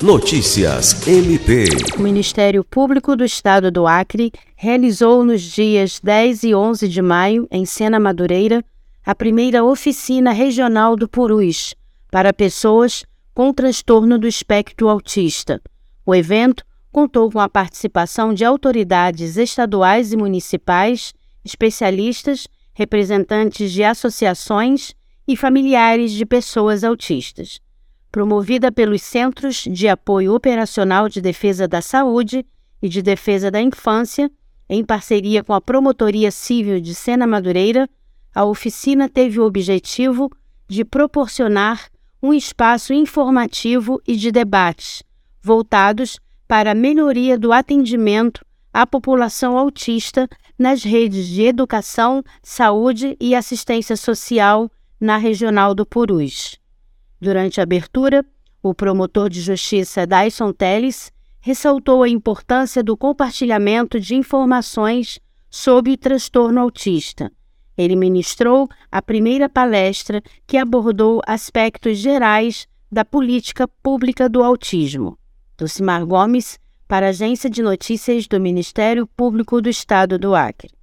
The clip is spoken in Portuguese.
Notícias MP. O Ministério Público do Estado do Acre realizou nos dias 10 e 11 de maio, em Sena Madureira, a primeira oficina regional do Purus para pessoas com transtorno do espectro autista. O evento contou com a participação de autoridades estaduais e municipais, especialistas, representantes de associações e familiares de pessoas autistas. Promovida pelos Centros de Apoio Operacional de Defesa da Saúde e de Defesa da Infância, em parceria com a Promotoria Civil de Sena Madureira, a oficina teve o objetivo de proporcionar um espaço informativo e de debates voltados para a melhoria do atendimento à população autista nas redes de educação, saúde e assistência social na Regional do Purus. Durante a abertura, o promotor de justiça Dyson Teles ressaltou a importância do compartilhamento de informações sobre o transtorno autista. Ele ministrou a primeira palestra que abordou aspectos gerais da política pública do autismo. Lucimar Gomes, para a Agência de Notícias do Ministério Público do Estado do Acre.